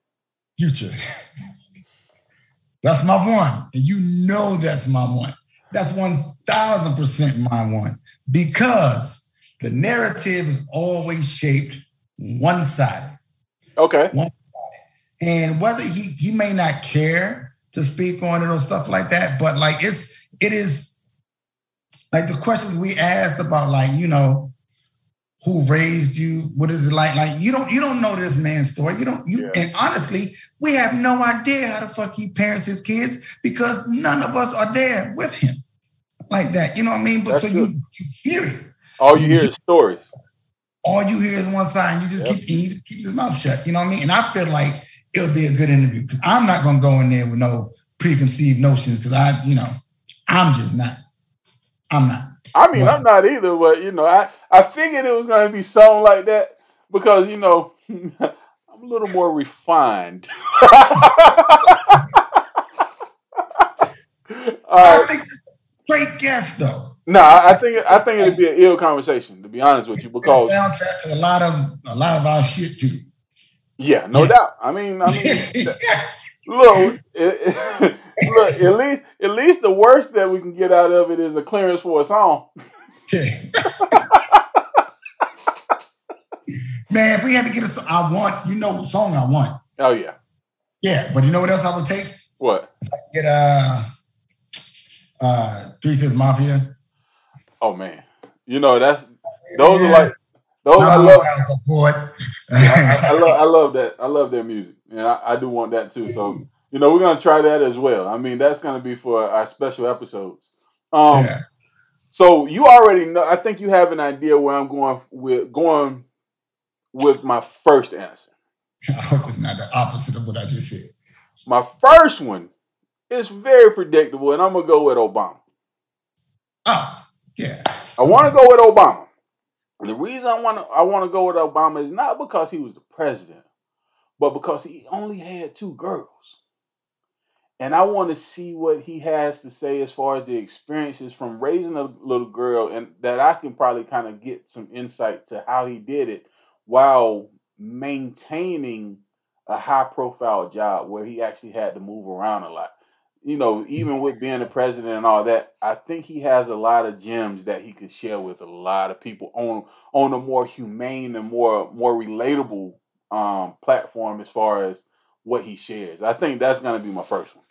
future. *laughs* That's my one. And you know that's my one. That's 1000% my one. Because the narrative is always shaped one sided. Okay. One-sided. And whether he, he may not care to speak on it or stuff like that, but like it's, it is like the questions we asked about, like, you know, who raised you? What is it like? Like you don't you don't know this man's story. You don't you Yeah. and honestly, we have no idea how the fuck he parents his kids because none of us are there with him like that. You know what I mean? But That's so you, you hear it. All you hear is stories. All you hear is one side, and you just Yep. keep he just keeps his mouth shut. You know what I mean? And I feel like it would be a good interview because I'm not gonna go in there with no preconceived notions because I, you know, I'm just not. I'm not. I mean, Right. I'm not either, but you know, I I figured it was gonna be something like that because you know *laughs* I'm a little more refined. *laughs* I think great guest though. No, I I think I think it'd be an ill conversation to be honest with you because soundtrack to a lot of a lot of our shit too. yeah, no Yeah. doubt. I mean, I mean, *laughs* look, it, look, at least at least the worst that we can get out of it is a clearance for a song. *laughs* Man, if we had to get a song, I want, you know what song I want. Oh yeah, Yeah, but you know what else I would take? what? Get uh uh Three Six Mafia. Oh man, you know that's those are like those. I love. Support. I, I *laughs* love, I love that. I love their music, and I, I do want that too. So, you know, we're gonna try that as well. I mean, that's gonna be for our special episodes. Um, yeah. so you already know. I think you have an idea where I'm going with going with my first answer. *laughs* I hope it's not the opposite of what I just said. My first one is very predictable, and I'm gonna go with Obama. Oh, yeah. I want to go with Obama. And the reason I want to I want to go with Obama is not because he was the president, but because he only had two girls. And I want to see what he has to say as far as the experiences from raising a little girl, and that I can probably kind of get some insight to how he did it while maintaining a high profile job where he actually had to move around a lot. You know, even with being the president and all that, I think he has a lot of gems that he could share with a lot of people on on a more humane and more more relatable um, platform as far as what he shares. I think that's gonna be my first one.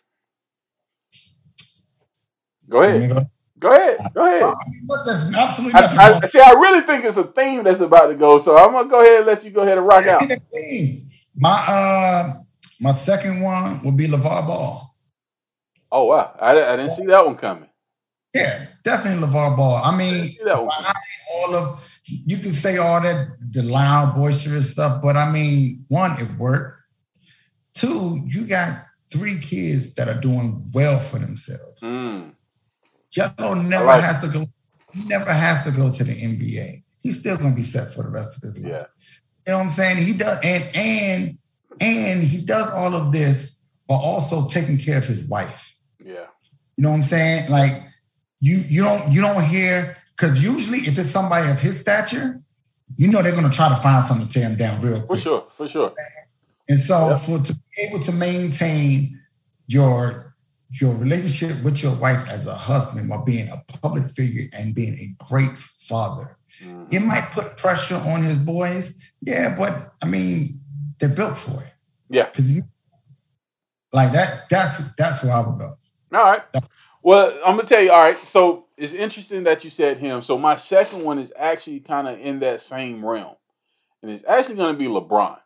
Go ahead. Go. go ahead. Go ahead. Well, there's absolutely nothing I, I, see, I really think it's a theme that's about to go. So I'm gonna go ahead and let you go ahead and rock out. My uh my second one will be LeVar Ball. Oh wow. I, I didn't see that one coming. Yeah, definitely LeVar Ball. I mean all of you can say all that the loud, boisterous stuff, but I mean, one, it worked. Two, you got three kids that are doing well for themselves. Mm. Gelo never like has to go. He never has to go to the NBA. He's still going to be set for the rest of his life. Yeah. You know what I'm saying? He does, and and and he does all of this while also taking care of his wife. Yeah. You know what I'm saying? Like you you don't you don't hear because usually if it's somebody of his stature, you know they're going to try to find something to tear him down real quick. For sure, for sure. And so yep. for to be able to maintain your your relationship with your wife as a husband while being a public figure and being a great father. Mm-hmm. It might put pressure on his boys. Yeah, but I mean, they're built for it. Yeah. Because like that, that's that's where I would go. All right. Well, I'm gonna tell you, all right. So it's interesting that you said him. So my second one is actually kind of in that same realm. And it's actually gonna be LeBron.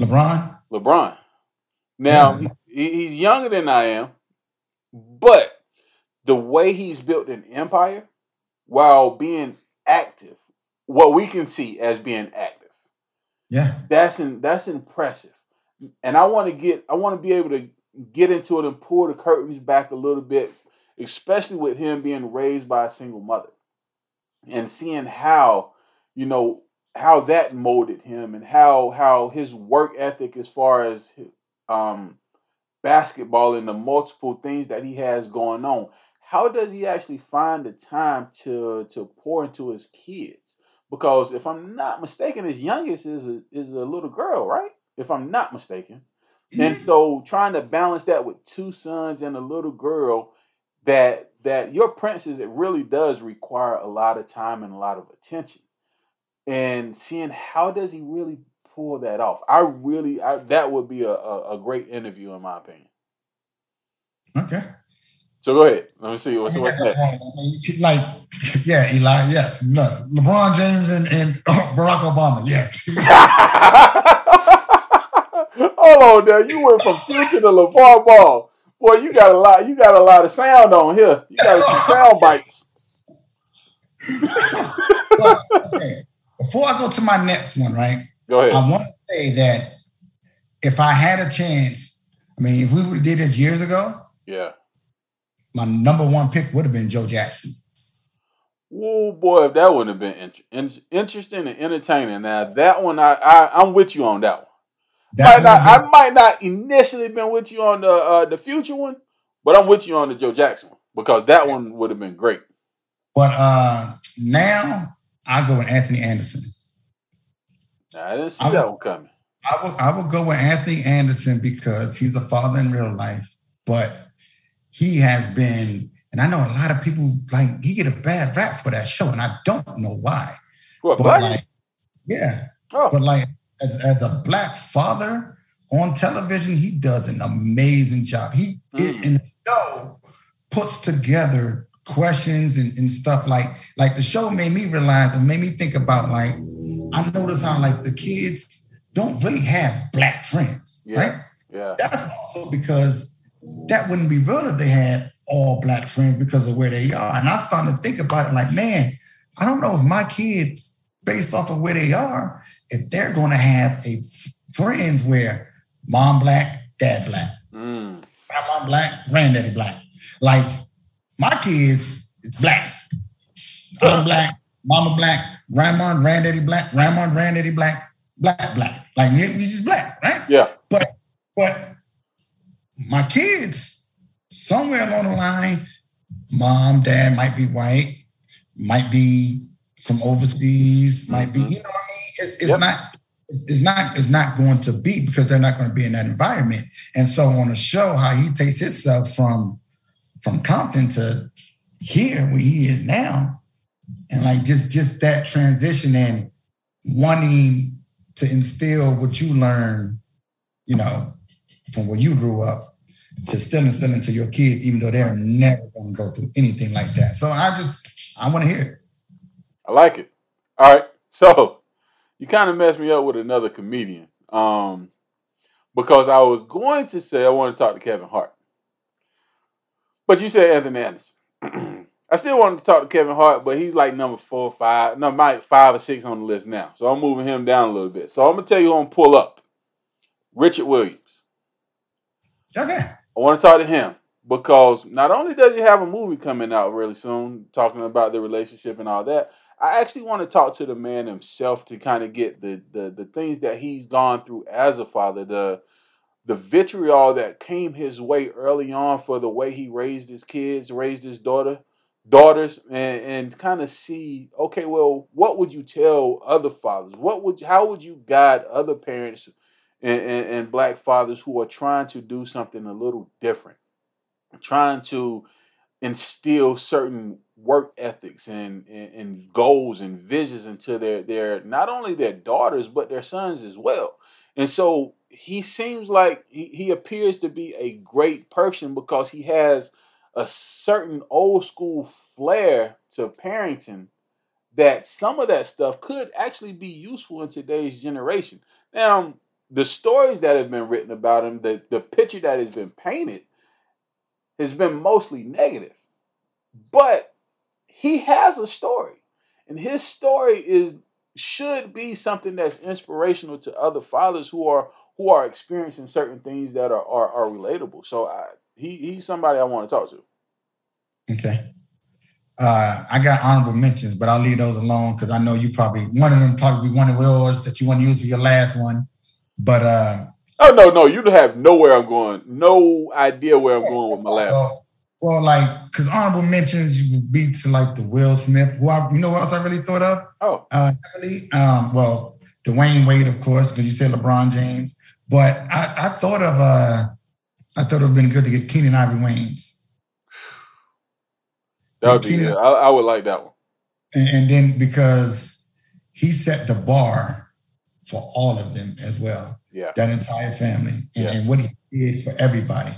LeBron? LeBron. Now, yeah he's younger than I am, but the way he's built an empire while being active, what we can see as being active. Yeah. That's in, that's impressive. And I want to get I want to be able to get into it and pull the curtains back a little bit, especially with him being raised by a single mother and seeing how, you know, how that molded him and how how his work ethic as far as um basketball and the multiple things that he has going on. How does he actually find the time to to pour into his kids? Because if i'm not mistaken his youngest is a, is a little girl right? If i'm not mistaken. And mm-hmm. so trying to balance that with two sons and a little girl that that your princess it really does require a lot of time and a lot of attention. And seeing how does he really pull that off. I really, I, that would be a, a, a, great interview, in my opinion. Okay. So go ahead. Let me see what's, what's next. Like, yeah, Eli, yes, yes. LeBron James and, and *laughs* Barack Obama, yes. *laughs* Hold on, there. You went from future to LeVar Ball. Boy, you got a lot. You got a lot of sound on here. You got some *laughs* sound bites. okay. Before I go to my next one, right? Go ahead. I want to say that if I had a chance, I mean, if we would have did this years ago, yeah, my number one pick would have been Joe Jackson. Oh boy, if that would have been in- interesting and entertaining. Now that one, I, I am with you on that one. That might not, been- I might not initially been with you on the uh, the future one, but I'm with you on the Joe Jackson one because that one would have been great. But uh, now I go with Anthony Anderson. I didn't see I that one coming. I will I would go with Anthony Anderson because he's a father in real life, but he has been, and I know a lot of people like he get a bad rap for that show, and I don't know why. What, but black? like, yeah, oh. but like as, as a black father on television, he does an amazing job. He mm. in the show puts together questions and, and stuff like like the show made me realize and made me think about like I notice how like the kids don't really have black friends, yeah. right? Yeah. That's also because that wouldn't be real if they had all black friends because of where they are. And I'm starting to think about it like, man, I don't know if my kids, based off of where they are, if they're going to have a friends where mom black, dad black, mm. grandma black, granddaddy black. Like my kids, it's black. I'm black, mama black, grandma, granddaddy black, grandma, granddaddy black, black, black. Like we just black, right? Yeah. But but my kids, somewhere along the line, mom, dad might be white, might be from overseas, mm-hmm. might be, mm-hmm. you know what I mean? It's, it's yep. not it's not it's not going to be because they're not going to be in that environment. And so on a show, how he takes himself from from Compton to here where he is now, and like just just that transition and wanting to instill what you learn, you know, from where you grew up to still instill into your kids, even though they're never going to go through anything like that. So I just I want to hear it. I like it. All right, so you kind of messed me up with another comedian. Um, because I was going to say I want to talk to Kevin Hart. But you said Anthony Anderson. *clears throat* I still wanted to talk to Kevin Hart, but he's like number four or five, no, might five or six on the list now. So I'm moving him down a little bit. So I'm gonna tell you who I'm gonna pull up. Richard Williams. Okay. I want to talk to him because not only does he have a movie coming out really soon talking about the relationship and all that, I actually want to talk to the man himself to kind of get the, the the things that he's gone through as a father, the the vitriol that came his way early on for the way he raised his kids, raised his daughter, daughters, and, and kind of see, okay, well, what would you tell other fathers? What would how would you guide other parents and, and, and black fathers who are trying to do something a little different, trying to instill certain work ethics and, and, and, goals and visions into their their not only their daughters but their sons as well. And so he seems like he, he appears to be a great person because he has a certain old school flair to parenting that some of that stuff could actually be useful in today's generation. Now, the stories that have been written about him, the, the picture that has been painted has been mostly negative. But he has a story. And his story is should be something that's inspirational to other fathers who are who are experiencing certain things that are are, are relatable. So I, he he's somebody I want to talk to. Okay. Uh, I got honorable mentions, but I'll leave those alone because I know you probably one of them probably one of yours that you want to use for your last one. But uh, oh no, no, you have nowhere I'm going, no idea where I'm going with my last. Well, well like because honorable mentions you beat to like the Will Smith. Who I, you know what else I really thought of? Oh, uh, um, well, Dwyane Wade, of course, because you said LeBron James. But I, I thought of uh, I thought it would have been good to get Keenen Ivory Wayans. That would be good. I, I, would like that one. And, and then because he set the bar for all of them as well. Yeah. That entire family and, yeah. and what he did for everybody.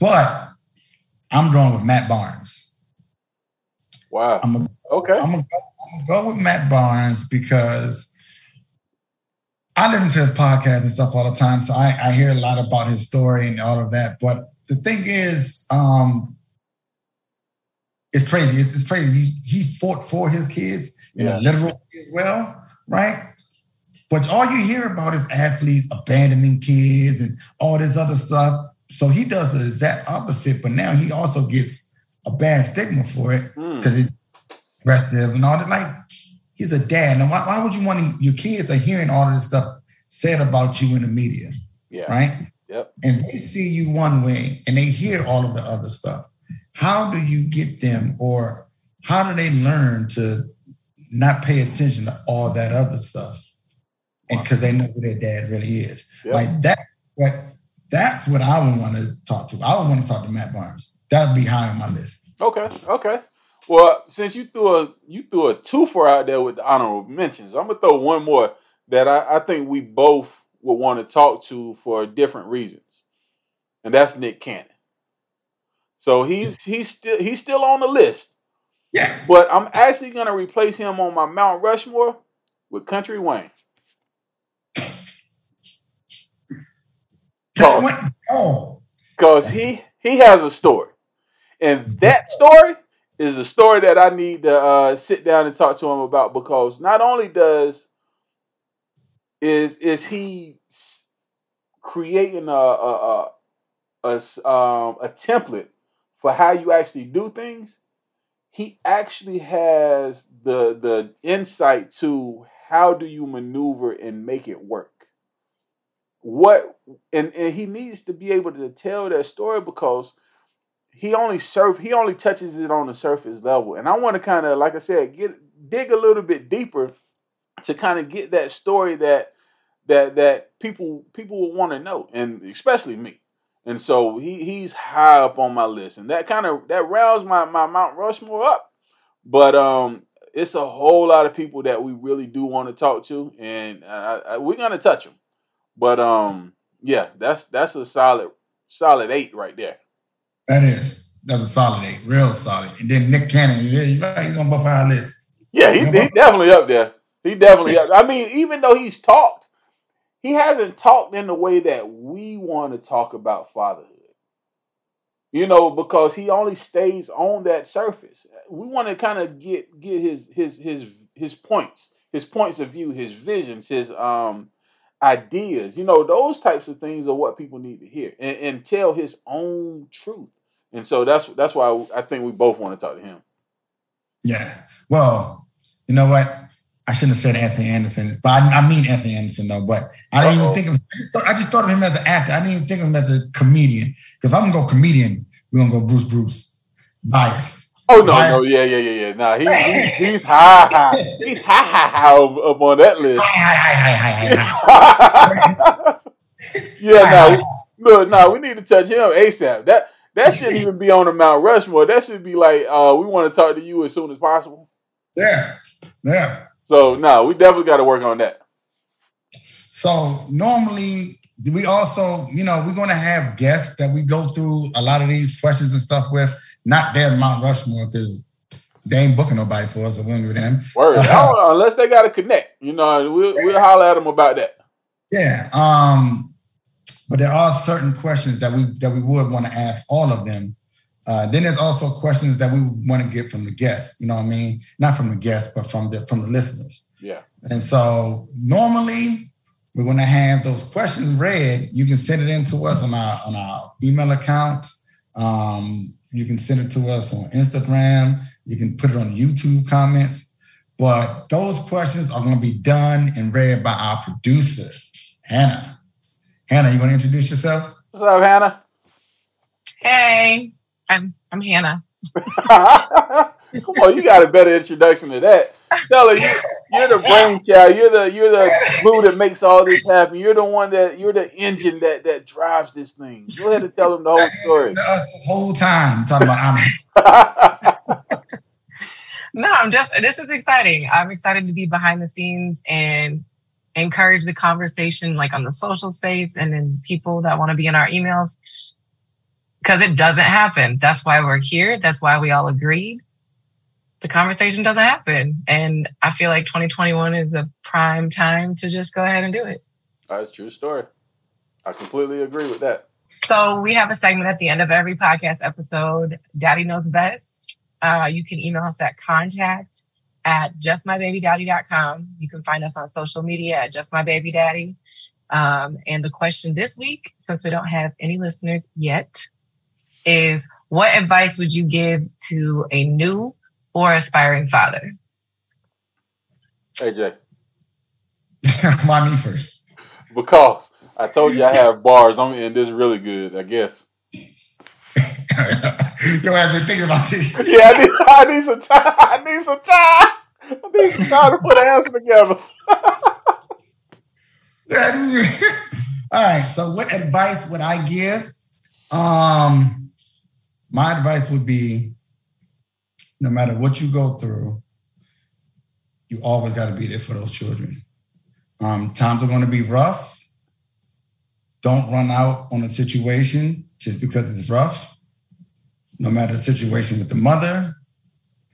But I'm going with Matt Barnes. Wow. I'm a, okay. I'm gonna, go, go with Matt Barnes because I listen to his podcast and stuff all the time, so I, I hear a lot about his story and all of that. But the thing is, um, it's crazy. It's, it's crazy. He, he fought for his kids in yeah. a literal as well, right? But all you hear about is athletes abandoning kids and all this other stuff. So he does the exact opposite, but now he also gets a bad stigma for it because mm. it's aggressive and all that. Like he's a dad. And why, why would you want to, your kids are hearing all of this stuff said about you in the media? Yeah. Right? Yep. And they see you one way and they hear all of the other stuff. How do you get them or how do they learn to not pay attention to all that other stuff? And because they know who their dad really is. Yep. Like that's what that's what I would want to talk to. I would want to talk to Matt Barnes. That would be high on my list. Okay, okay. Well, since you threw a you threw a twofer out there with the honorable mentions, I'm gonna throw one more that I, I think we both would want to talk to for different reasons, and that's Nick Cannon. So he's he's still he's still on the list. Yeah. But I'm actually gonna replace him on my Mount Rushmore with Country Wayne. Cause, oh. Cause he he has a story, and that story is a story that I need to uh, sit down and talk to him about because not only does is is he creating a a, a, a, um, a template for how you actually do things, he actually has the the insight to how do you maneuver and make it work. What and, and he needs to be able to tell that story because he only surf he only touches it on the surface level. And I want to kind of, like I said, get dig a little bit deeper to kind of get that story that that that people people will want to know, and especially me. And so he he's high up on my list, and that kind of that rounds my my Mount Rushmore up. But um, it's a whole lot of people that we really do want to talk to, and uh, I, we're gonna touch them. But um, yeah, that's that's a solid solid eight right there. That is that's a solid eight, real solid. And then Nick Cannon, yeah, he's on both our list. Yeah, he's, he's definitely up there. He definitely. Up. I mean, even though he's talked, he hasn't talked in the way that we want to talk about fatherhood. You know, because he only stays on that surface. We want to kind of get get his his his his points, his points of view, his visions, his um ideas. You know, those types of things are what people need to hear and, and tell his own truth. And so that's that's why I think we both want to talk to him. Yeah. Well, you know what? I shouldn't have said Anthony Anderson, but I, I mean Anthony Anderson though. But I didn't Uh-oh. even think of. I just, thought, I just, thought, of him as an actor. I didn't even think of him as a comedian. Because if I'm gonna go comedian, we're gonna go Bruce Bruce. Bias. Oh no, no, yeah, yeah, yeah, yeah. Nah, he, he *laughs* he's high, high. He's high, high, high up, up on that list. High, high, high, high, high, high. *laughs* yeah, no, look, nah, we need to touch him ASAP. That that shouldn't *laughs* even be on the Mount Rushmore. That should be like, uh, we want to talk to you as soon as possible. Yeah, yeah. So no, we definitely got to work on that. So normally we also, you know, we're going to have guests that we go through a lot of these questions and stuff with. Not their Mount Rushmore because they ain't booking nobody for us. We're with them. Word. Uh, unless they got to connect, you know, we'll we'll holler at them about that. Yeah. Um. But there are certain questions that we that we would want to ask all of them. Uh, then there's also questions that we want to get from the guests. You know what I mean? Not from the guests, but from the from the listeners. Yeah. And so normally we're going to have those questions read. You can send it in to us on our on our email account. Um, you can send it to us on Instagram. You can put it on YouTube comments. But those questions are going to be done and read by our producer, Hannah. Hannah, you want to introduce yourself? What's up, Hannah? Hey, I'm I'm Hannah. *laughs* Come on, you got a better introduction to that. Tell her you, you're the brainchild. You're the you're the glue that makes all this happen. You're the one that you're the engine that that drives this thing. Go ahead and tell them the whole story. *laughs* Uh, this whole time talking about I'm. *laughs* no, I'm just. This is exciting. I'm excited to be behind the scenes and encourage the conversation like on the social space and then people that want to be in our emails because it doesn't happen. That's why we're here. That's why we all agreed. The conversation doesn't happen. And I feel like 2021 is a prime time to just go ahead and do it. That's true story. I completely agree with that. So we have a segment at the end of every podcast episode, Daddy Knows Best. Uh, you can email us at contact at justmybabydaddy.com. You can find us on social media at justmybabydaddy. Um, and the question this week, since we don't have any listeners yet, is what advice would you give to a new or aspiring father? Hey, Jay. *laughs* Why me first? Because I told you I have bars on me, and this really good, I guess. Yo, I've been thinking about this. *laughs* Yeah, I need, I need some time. *laughs* I need some time. I need some time to put an answer together. All right. So, what advice would I give? Um, my advice would be, no matter what you go through, you always got to be there for those children. Um, times are going to be rough. Don't run out on a situation just because it's rough no matter the situation with the mother,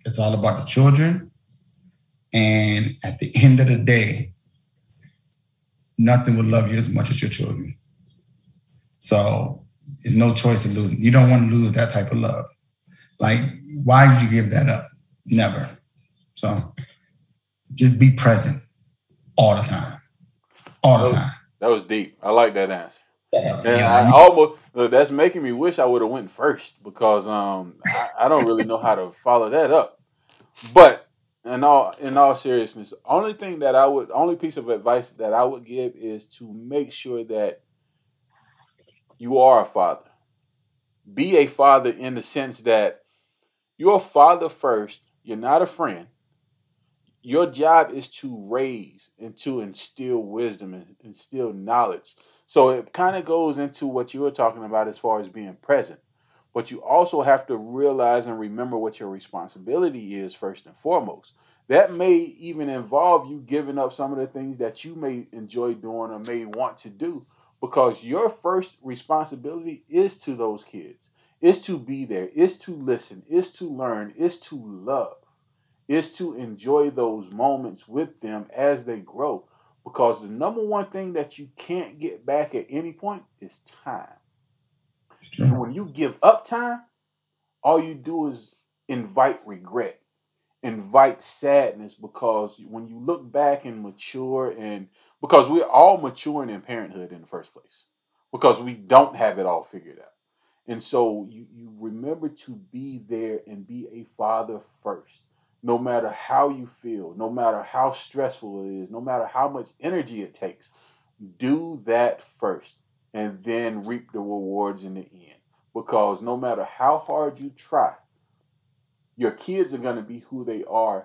it's all about the children. And at the end of the day, nothing will love you as much as your children. So there's no choice of losing. You don't want to lose that type of love. Like, why would you give that up? Never. So just be present all the time. All the that was, time. That was deep. I like that answer. And I almost look, that's making me wish I would have went first because um I, I don't really know how to follow that up. But in all in all seriousness, only thing that I would only piece of advice that I would give is to make sure that you are a father. Be a father in the sense that you're a father first, you're not a friend. Your job is to raise and to instill wisdom and instill knowledge. So it kind of goes into what you were talking about as far as being present. But you also have to realize and remember what your responsibility is first and foremost. That may even involve you giving up some of the things that you may enjoy doing or may want to do because your first responsibility is to those kids, is to be there, is to listen, is to learn, is to love, is to enjoy those moments with them as they grow. Because the number one thing that you can't get back at any point is time. And when you give up time, all you do is invite regret, invite sadness because when you look back and mature and because we're all maturing in parenthood in the first place because we don't have it all figured out. And so you, you remember to be there and be a father first, no matter how you feel, no matter how stressful it is, no matter how much energy it takes. Do that first and then reap the rewards in the end. Because no matter how hard you try, your kids are going to be who they are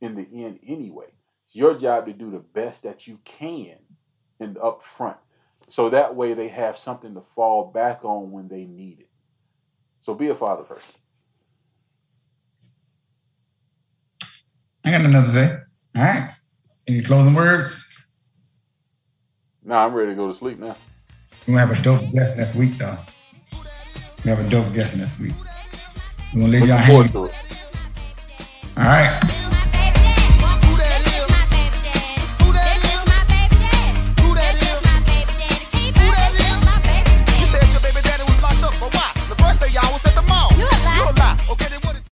in the end anyway. It's your job to do the best that you can and up front. So that way they have something to fall back on when they need it. So be a father first. I got nothing to say. All right. Any closing words? No, nah, I'm ready to go to sleep now. We're gonna have a dope guest next week though. We have a dope guest next week. We're gonna leave y'all hanging. All right.